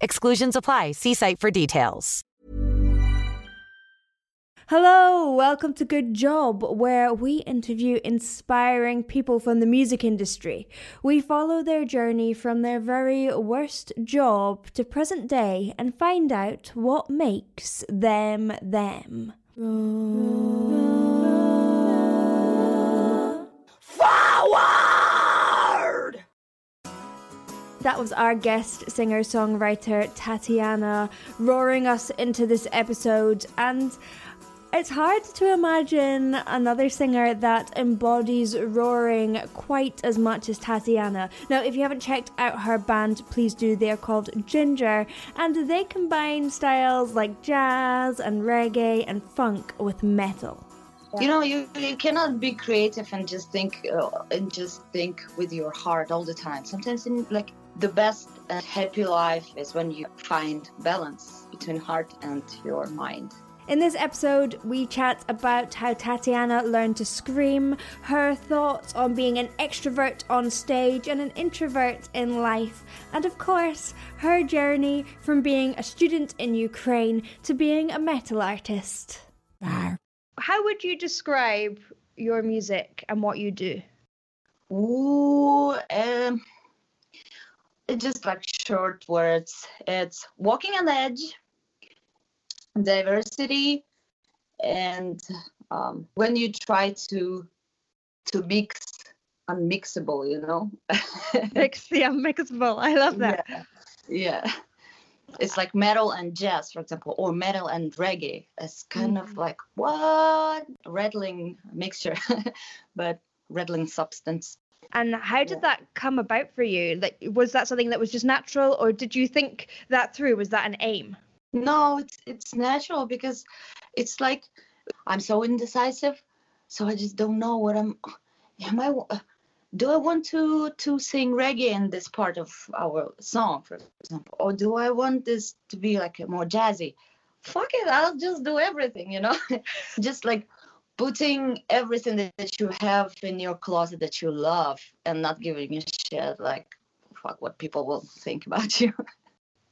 Exclusions apply. See site for details. Hello, welcome to Good Job, where we interview inspiring people from the music industry. We follow their journey from their very worst job to present day and find out what makes them them. Forward! That was our guest singer songwriter Tatiana roaring us into this episode, and it's hard to imagine another singer that embodies roaring quite as much as Tatiana. Now, if you haven't checked out her band, please do. They are called Jinjer, and they combine styles like jazz and reggae and funk with metal. You know, you, you cannot be creative and just think uh, and just think with your heart all the time. Sometimes, in, like the best and happy life is when you find balance between heart and your mind. In this episode, we chat about how Tatiana learned to scream, her thoughts on being an extrovert on stage and an introvert in life, and of course, her journey from being a student in Ukraine to being a metal artist. How would you describe your music and what you do? Ooh, um, it's just like short words. It's walking on the edge, diversity, and um, when you try to to mix unmixable, you know. Mix the unmixable. I love that. Yeah. yeah. It's like metal and jazz, for example, or metal and reggae. It's kind of mm-hmm. like what rattling mixture, but rattling substance. And how did that come about for you? Like, was that something that was just natural, or did you think that through? Was that an aim? No, it's it's natural because it's like I'm so indecisive, so I just don't know what I'm. Am I? Do I want to to sing reggae in this part of our song, for example, or do I want this to be like more jazzy? Fuck it, I'll just do everything, you know, just like putting everything that you have in your closet that you love and not giving a shit like fuck what people will think about you.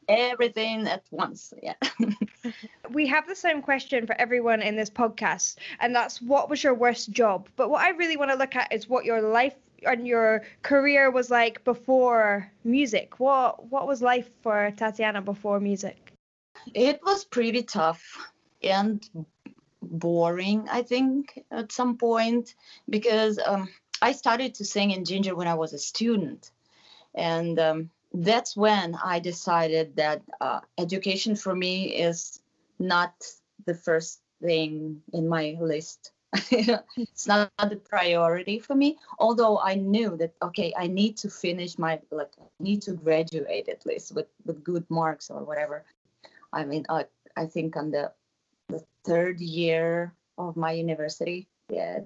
Everything at once yeah. We have the same question for everyone in this podcast and that's what was your worst job? But what i really want to look at is what your life and your career was like before music. What what was life for tatiana before music? It was pretty tough and boring i think at some point because um, i started to sing in Jinjer when i was a student. And um, that's when I decided that uh, education for me is not the first thing in my list. it's not the priority for me. Although I knew that okay, I need to finish my like I need to graduate at least with with good marks or whatever. I mean, i I think on the the third year of my university, yeah,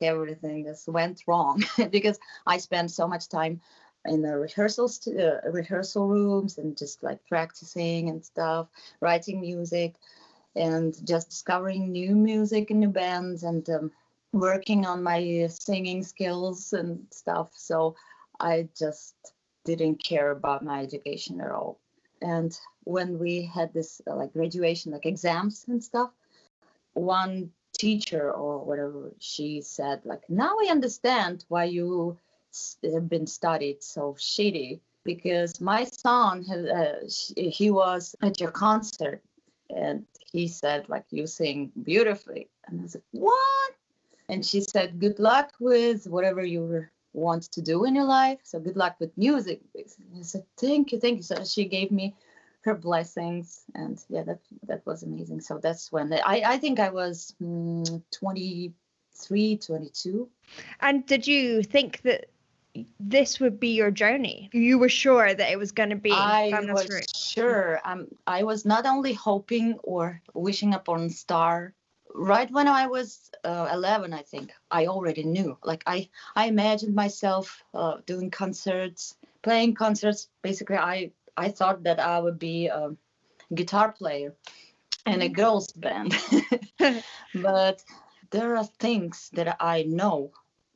everything just went wrong because I spent so much time in the rehearsals st- uh, rehearsal rooms and just like practicing and stuff, writing music, and just discovering new music and new bands and um, working on my singing skills and stuff. So I just didn't care about my education at all. And when we had this uh, like graduation, like exams and stuff, one teacher or whatever she said like now i understand why you have been studied so shitty because my son uh, he was at your concert and he said like you sing beautifully. And i said what? And she said good luck with whatever you want to do in your life. So good luck with music and i said thank you thank you. So she gave me her blessings. And yeah that that was amazing. So that's when i i think i was mm, 23 22 and did you think that this would be your journey. You were sure that it was going to be. I was route. sure. Um, I was not only hoping or wishing upon star. Right when I was uh, 11, I think I already knew. Like I, I imagined myself uh, doing concerts, playing concerts. Basically, I, I thought that I would be a guitar player in a Mhm. girls band. but there are things that I know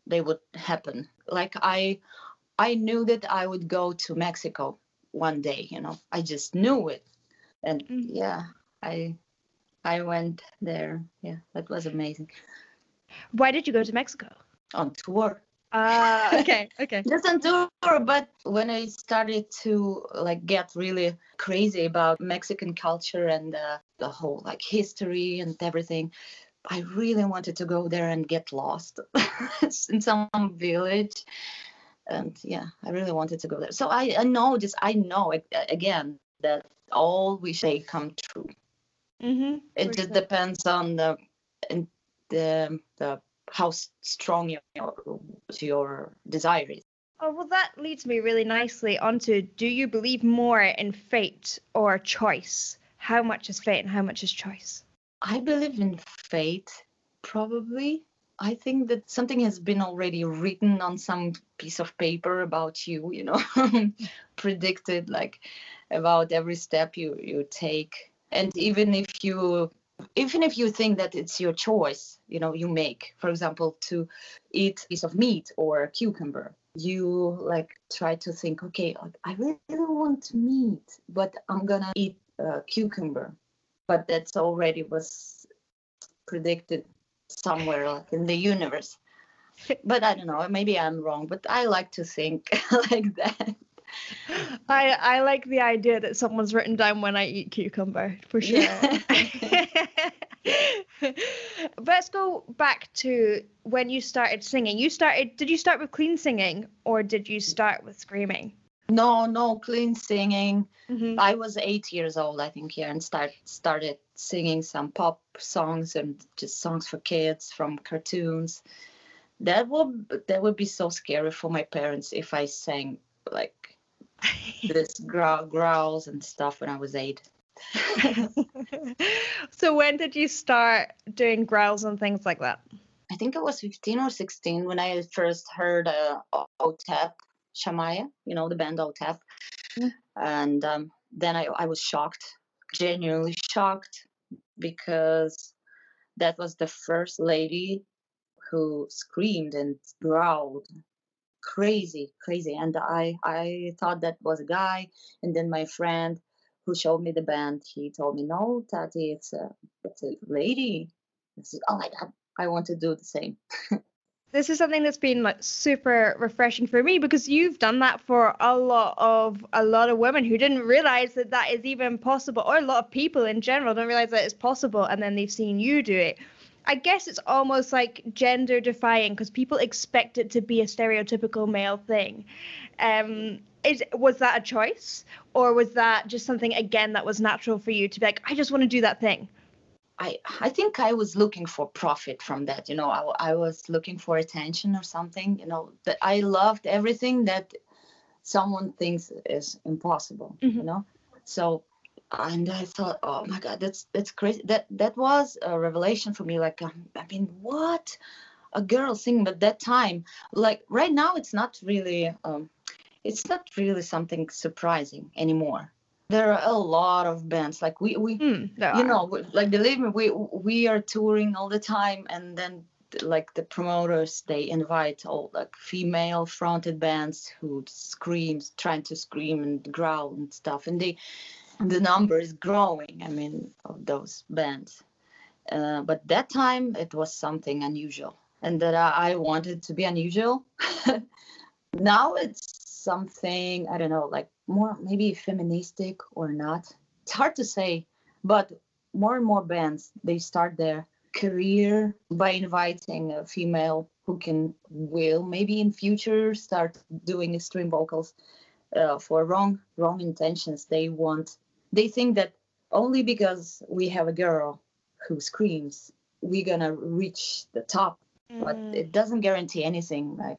they would happen. Like I I knew that I would go to Mexico one day, you know. I just knew it. And Mhm. yeah, I I went there. Yeah, that was amazing. Why did you go to Mexico? On tour. Ah, okay, okay. Just on tour, but when I started to like get really crazy about Mexican culture and uh, the whole like history and everything, I really wanted to go there and get lost in some village. And yeah, I really wanted to go there. So I, I know this, I know again that all we say come true. Mm-hmm. It just depends on the, in the, the how strong your your desire is. Oh, well, that leads me really nicely onto do you believe more in fate or choice? How much is fate and how much is choice? I believe in fate, probably. I think that something has been already written on some piece of paper about you, you know, predicted like about every step you you take. And even if you even if you think that it's your choice, you know, you make, for example, to eat a piece of meat or a cucumber, you like try to think, okay, I really want meat, but I'm gonna eat a cucumber but that's already was predicted somewhere like in the universe but i don't know maybe i'm wrong but i like to think like that I I like the idea that someone's written down when I eat cucumber for sure. Yeah. Let's go back to when you started singing. You started did you start with clean singing or did you start with screaming? No no clean singing Mm-hmm. i was eight years old i think yeah and start started singing some pop songs and just songs for kids from cartoons that would that would be so scary for my parents if i sang like this growl, growls and stuff when i was eight so when did you start doing growls and things like that? I think I was 15 or 16 when I first heard uh, O- OTEP, Shamaya, you know, the band OTEP. Mm. And um, then I, I was shocked, genuinely shocked, because that was the first lady who screamed and growled crazy crazy and i i thought that was a guy and then my friend who showed me the band he told me no tati it's a it's a lady I said, oh my god i want to do the same This is something that's been like super refreshing for me because you've done that for a lot of a lot of women who didn't realize that that is even possible or a lot of people in general don't realize that it's possible and then they've seen you do it. I guess it's almost like gender defying because people expect it to be a stereotypical male thing. Um, is was that a choice or was that just something again that was natural for you to be like, I just want to do that thing? I I think I was looking for profit from that. You know, I was looking for attention or something. You know, that I loved everything that someone thinks is impossible. You Mhm. know, so and I thought, oh my God, that's that's crazy. That that was a revelation for me. Like, um, I mean, what a girl singing, but that time, like right now, it's not really um, it's not really something surprising anymore. There are a lot of bands like we we there you know like believe me we we are touring all the time and then like the promoters they invite all like female fronted bands who screams trying to scream and growl and stuff and they the number is growing i mean of those bands. Uh, but that time it was something unusual and that i, I wanted to be unusual. Now it's something i don't know like more maybe feministic or not. It's hard to say but more and more bands they start their career by inviting a female who can will maybe in future start doing extreme vocals uh, for wrong wrong intentions. They want they think that only because we have a girl who screams we're gonna reach the top. But Mm. it doesn't guarantee anything like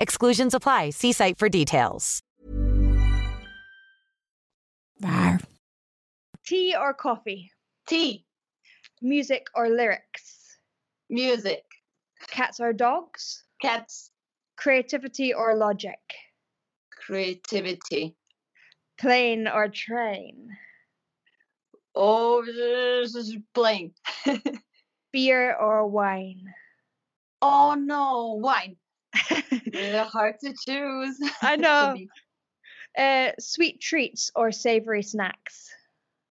Exclusions apply. See site for details. Tea or coffee? Tea, Music or lyrics? music, Cats or dogs? cats, Creativity or logic? creativity. Plane or train? Oh, this is playing. Beer or wine? oh no, wine. Hard to choose. I know. Uh, sweet treats or savory snacks?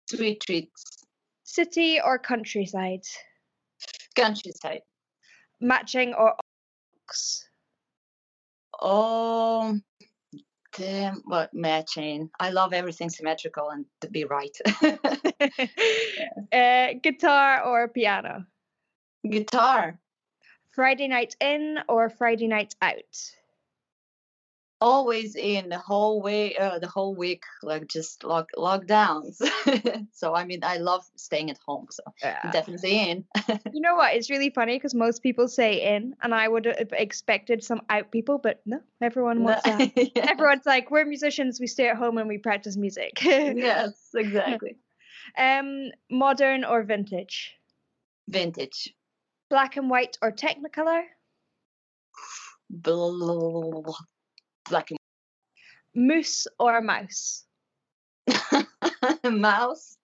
Sweet treats. City or countryside? Countryside. Matching or ox? Oh, damn, what matching? I love everything symmetrical and to be right. uh, guitar or piano? Guitar. Friday night in or Friday night out? Always in the whole way, uh, the whole week, like just lock lockdowns. so I mean, I love staying at home. So I'm definitely in. You know what? It's really funny because most people say in, and I would have expected some out people, but no, everyone wants out. Yeah. Everyone's like, we're musicians, we stay at home and we practice music. yes, exactly. um, modern or vintage? Vintage. Black and white or Technicolor? Black and Moose or a mouse? and mouse.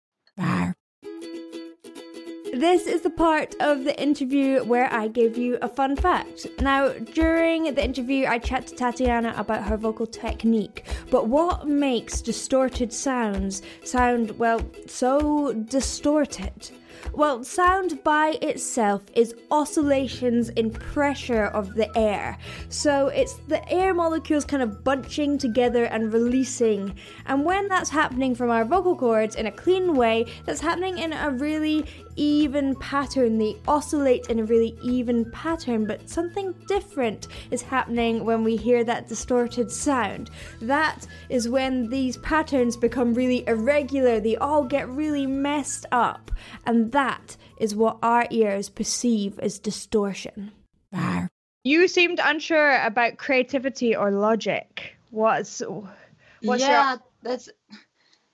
This is the part of the interview where I give you a fun fact. Now, during the interview, I chat to Tatiana about her vocal technique, but what makes distorted sounds sound, well, so distorted? Well, sound by itself is oscillations in pressure of the air. So it's the air molecules kind of bunching together and releasing. And when that's happening from our vocal cords in a clean way, that's happening in a really even pattern. They oscillate in a really even pattern, but something different is happening when we hear that distorted sound. That is when these patterns become really irregular, they all get really messed up, and that is what our ears perceive as distortion. You seemed unsure about creativity or logic. What's what's your yeah, that's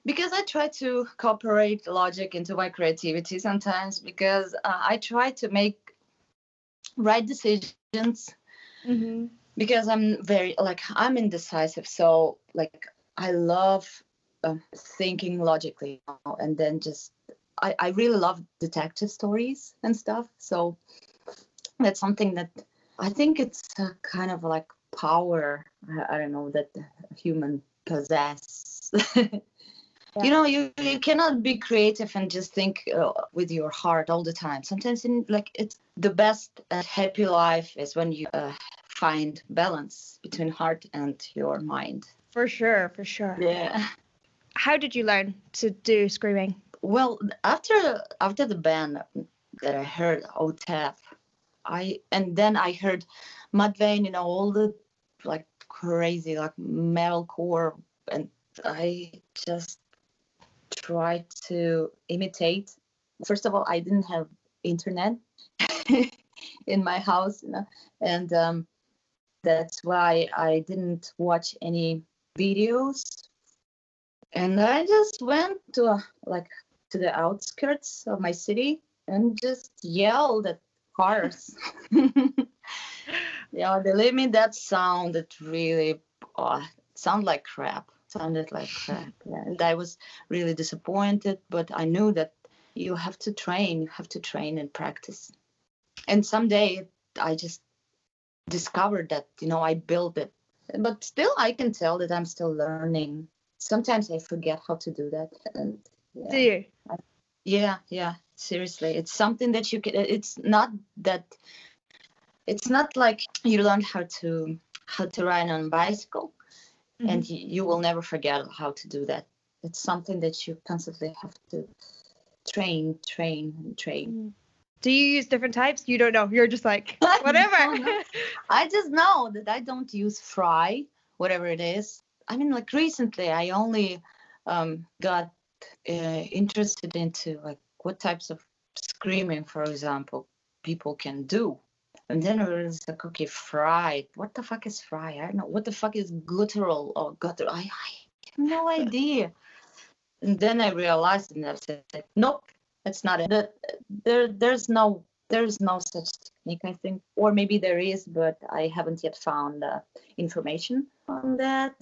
because I try to incorporate logic into my creativity sometimes because uh, I try to make right decisions Mhm. because I'm very like I'm indecisive. So like I love um, thinking logically and then just I, I really love detective stories and stuff. So that's something that I think it's a kind of like power. I, I don't know that human possess. You know, you, you cannot be creative and just think uh, with your heart all the time. Sometimes, in, like it's the best and happy life is when you uh, find balance between heart and your mind. For sure, for sure. Yeah. How did you learn to do screaming? Well, after after the band that I heard OTEP, I and then I heard Mudvayne, you know, all the like crazy like metalcore, and I just tried to imitate. First of all, I didn't have internet in my house, you know, and um, that's why I didn't watch any videos. And I just went to a, like to the outskirts of my city and just yelled at cars. yeah, believe me, that sounded really oh, sounded like crap. Sounded like crap. Yeah. And I was really disappointed, but I knew that you have to train, you have to train and practice. And someday I just discovered that, you know, I built it. But still I can tell that I'm still learning. Sometimes I forget how to do that. And yeah. Do you? Yeah, yeah, seriously. It's something that you can, it's not that, it's not like you learn how to how to ride on a bicycle, Mhm. and you, you will never forget how to do that. It's something that you constantly have to train, train, and train. Do you use different types? You don't know. You're just like whatever. don't. I just know that I don't use fry, whatever it is. I mean, like recently, I only um, got interested into like what types of screaming, for example, people can do. And then it was like, okay, fry. What the fuck is fry? I don't know. What the fuck is guttural or guttural? I, I have no idea. And then I realized, and I said, nope, that's not it. There, there's no, there's no such technique, I think, or maybe there is, but I haven't yet found uh, information on that.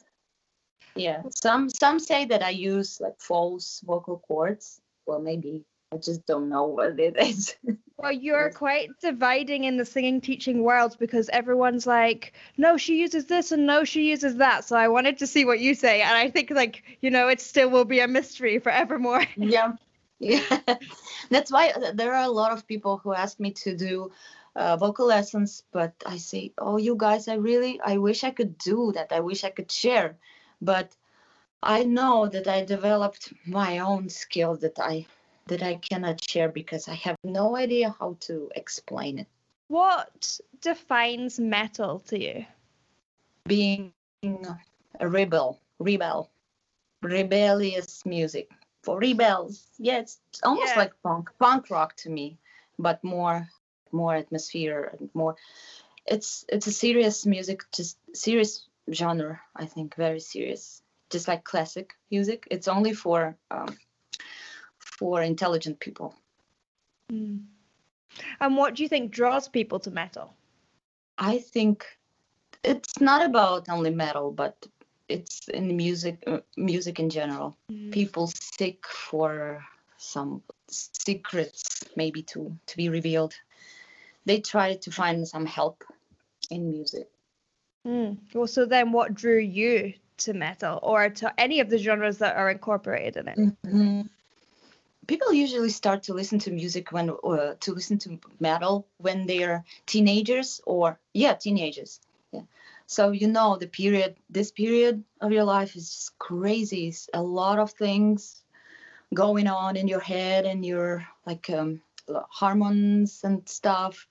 Yeah, some some say that I use like false vocal cords. Well, maybe I just don't know what it is. Well, you're quite dividing in the singing teaching world because everyone's like, no, she uses this and no, she uses that. So I wanted to see what you say. And I think, like, you know, it still will be a mystery forevermore. yeah yeah that's why uh, there are a lot of people who ask me to do uh, vocal lessons but i say oh you guys i really i wish i could do that i wish i could share but i know that i developed my own skill that i that i cannot share because i have no idea how to explain it What defines metal to you? being a rebel rebel rebellious music for rebels yeah it's almost Yeah. like punk punk rock to me but more more atmosphere and more it's it's a serious music just serious genre i think very serious just like classic music it's only for um, for intelligent people And what do you think draws people to metal? I think it's not about only metal, but it's in the music, uh, music in general. People seek for some secrets, maybe to to be revealed. They try to find some help in music. Mm. Well, so then what drew you to metal or to any of the genres that are incorporated in it? Mhm. People usually start to listen to music when uh, to listen to metal when they're teenagers or yeah, teenagers. Yeah. So you know the period this period of your life is just crazy. It's a lot of things going on in your head and your like um, hormones and stuff.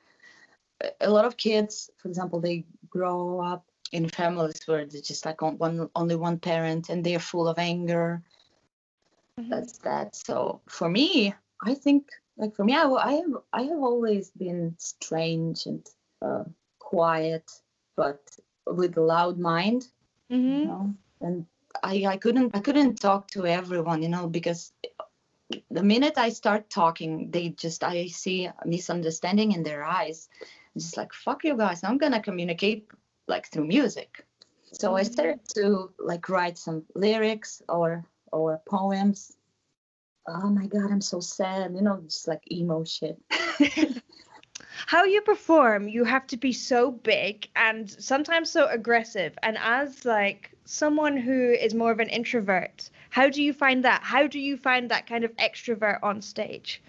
A lot of kids, for example, they grow up in families where there's just like on- one only one parent and they're full of anger. That's that. So for me i think like for me i, I have i have always been strange and uh, quiet but with a loud mind you hmm know? And i i couldn't i couldn't talk to everyone you know because the minute i start talking they just i see a misunderstanding in their eyes I'm just like fuck you guys i'm gonna communicate like through music so i Mhm. started to like write some lyrics or or poems oh my god i'm so sad you know just like emo shit How you perform, you have to be so big and sometimes so aggressive. And as like someone who is more of an introvert, how do you find that? How do you find that kind of extrovert on stage?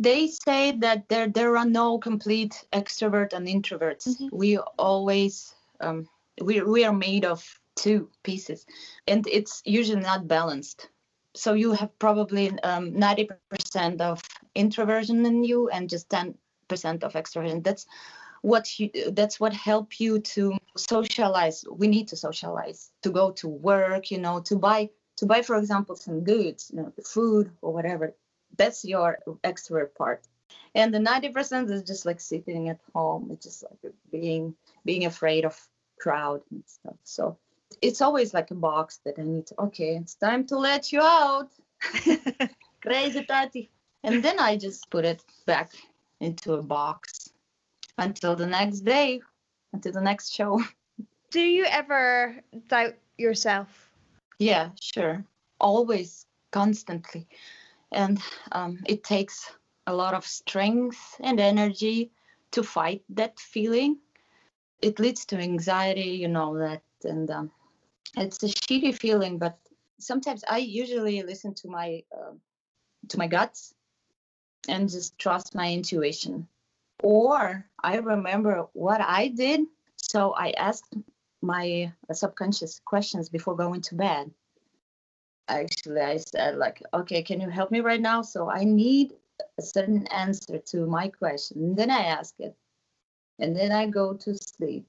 They say that there there are no complete extrovert and introverts. Mhm. We always um, we we are made of two pieces, and it's usually not balanced. So you have probably um, ninety percent of introversion in you and just ten percent of extroversion. That's what you that's what help you to socialize. We need to socialize to go to work. You know, to buy to buy, for example, some goods, you know, food or whatever that's your extrovert part and the 90% is just like sitting at home it's just like being being afraid of crowd and stuff so it's always like a box that i need to okay it's time to let you out crazy tati and then i just put it back into a box until the next day until the next show Do you ever doubt yourself? Yeah, sure. Always, constantly. And um, it takes a lot of strength and energy to fight that feeling. It leads to anxiety, you know that, and um, it's a shitty feeling. But sometimes I usually listen to my uh, to my guts and just trust my intuition. Or I remember what I did So I asked my subconscious questions before going to bed. Actually, I said, like, okay, can you help me right now? So I need a certain answer to my question. And then I ask it. And then I go to sleep.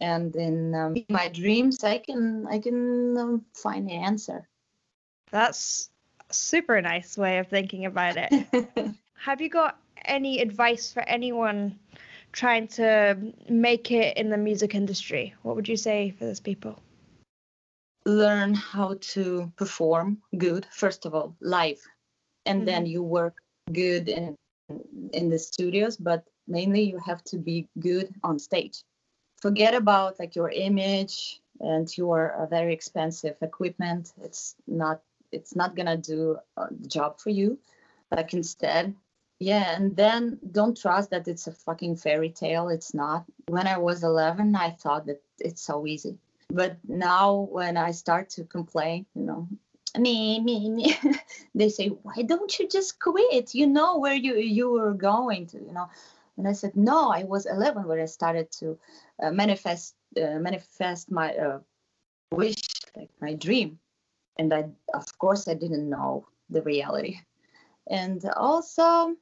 And in um, my dreams, I can I can um, find the answer. That's a super nice way of thinking about it. Have you got any advice for anyone trying to make it in the music industry? What would you say for those people? Learn how to perform good, first of all, live. And mm-hmm. then you work good in in the studios, but mainly you have to be good on stage. Forget about like your image and your uh, very expensive equipment. It's not it's not gonna do the job for you. Like instead, yeah, and then don't trust that it's a fucking fairy tale. It's not. When I was 11, I thought that it's so easy. But now, when I start to complain, you know, me, me, me, they say, why don't you just quit? You know where you you were going to, you know. And I said, no, I was 11 when I started to uh, manifest uh, manifest my uh, wish, like my dream. And I, of course, I didn't know the reality. And also,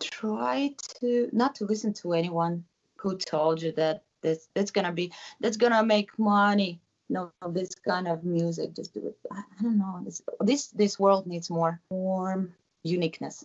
try to not to listen to anyone who told you that this that's gonna be that's gonna make money. No this kind of music just do it. I, don't know. This this this world needs more more uniqueness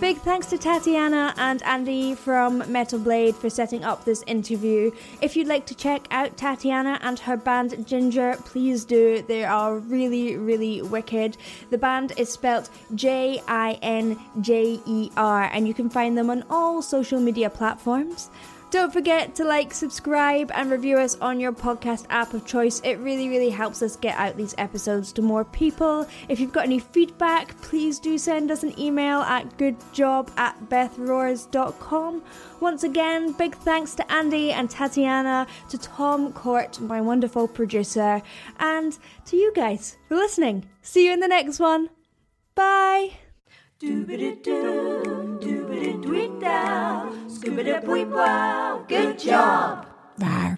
Big thanks to Tatiana and Andy from Metal Blade for setting up this interview. If you'd like to check out Tatiana and her band Jinjer, please do. They are really, really wicked. The band is spelt J I N J E R, and you can find them on all social media platforms. Don't forget to like, subscribe, and review us on your podcast app of choice. It really, really helps us get out these episodes to more people. If you've got any feedback, please do send us an email at goodjob at bethroars.com. Once again, big thanks to Andy and Tatiana, to Tom Court, my wonderful producer, and to you guys for listening. See you in the next one. Bye. Doobity-doo, down, scoobity-doo, good job. Rar.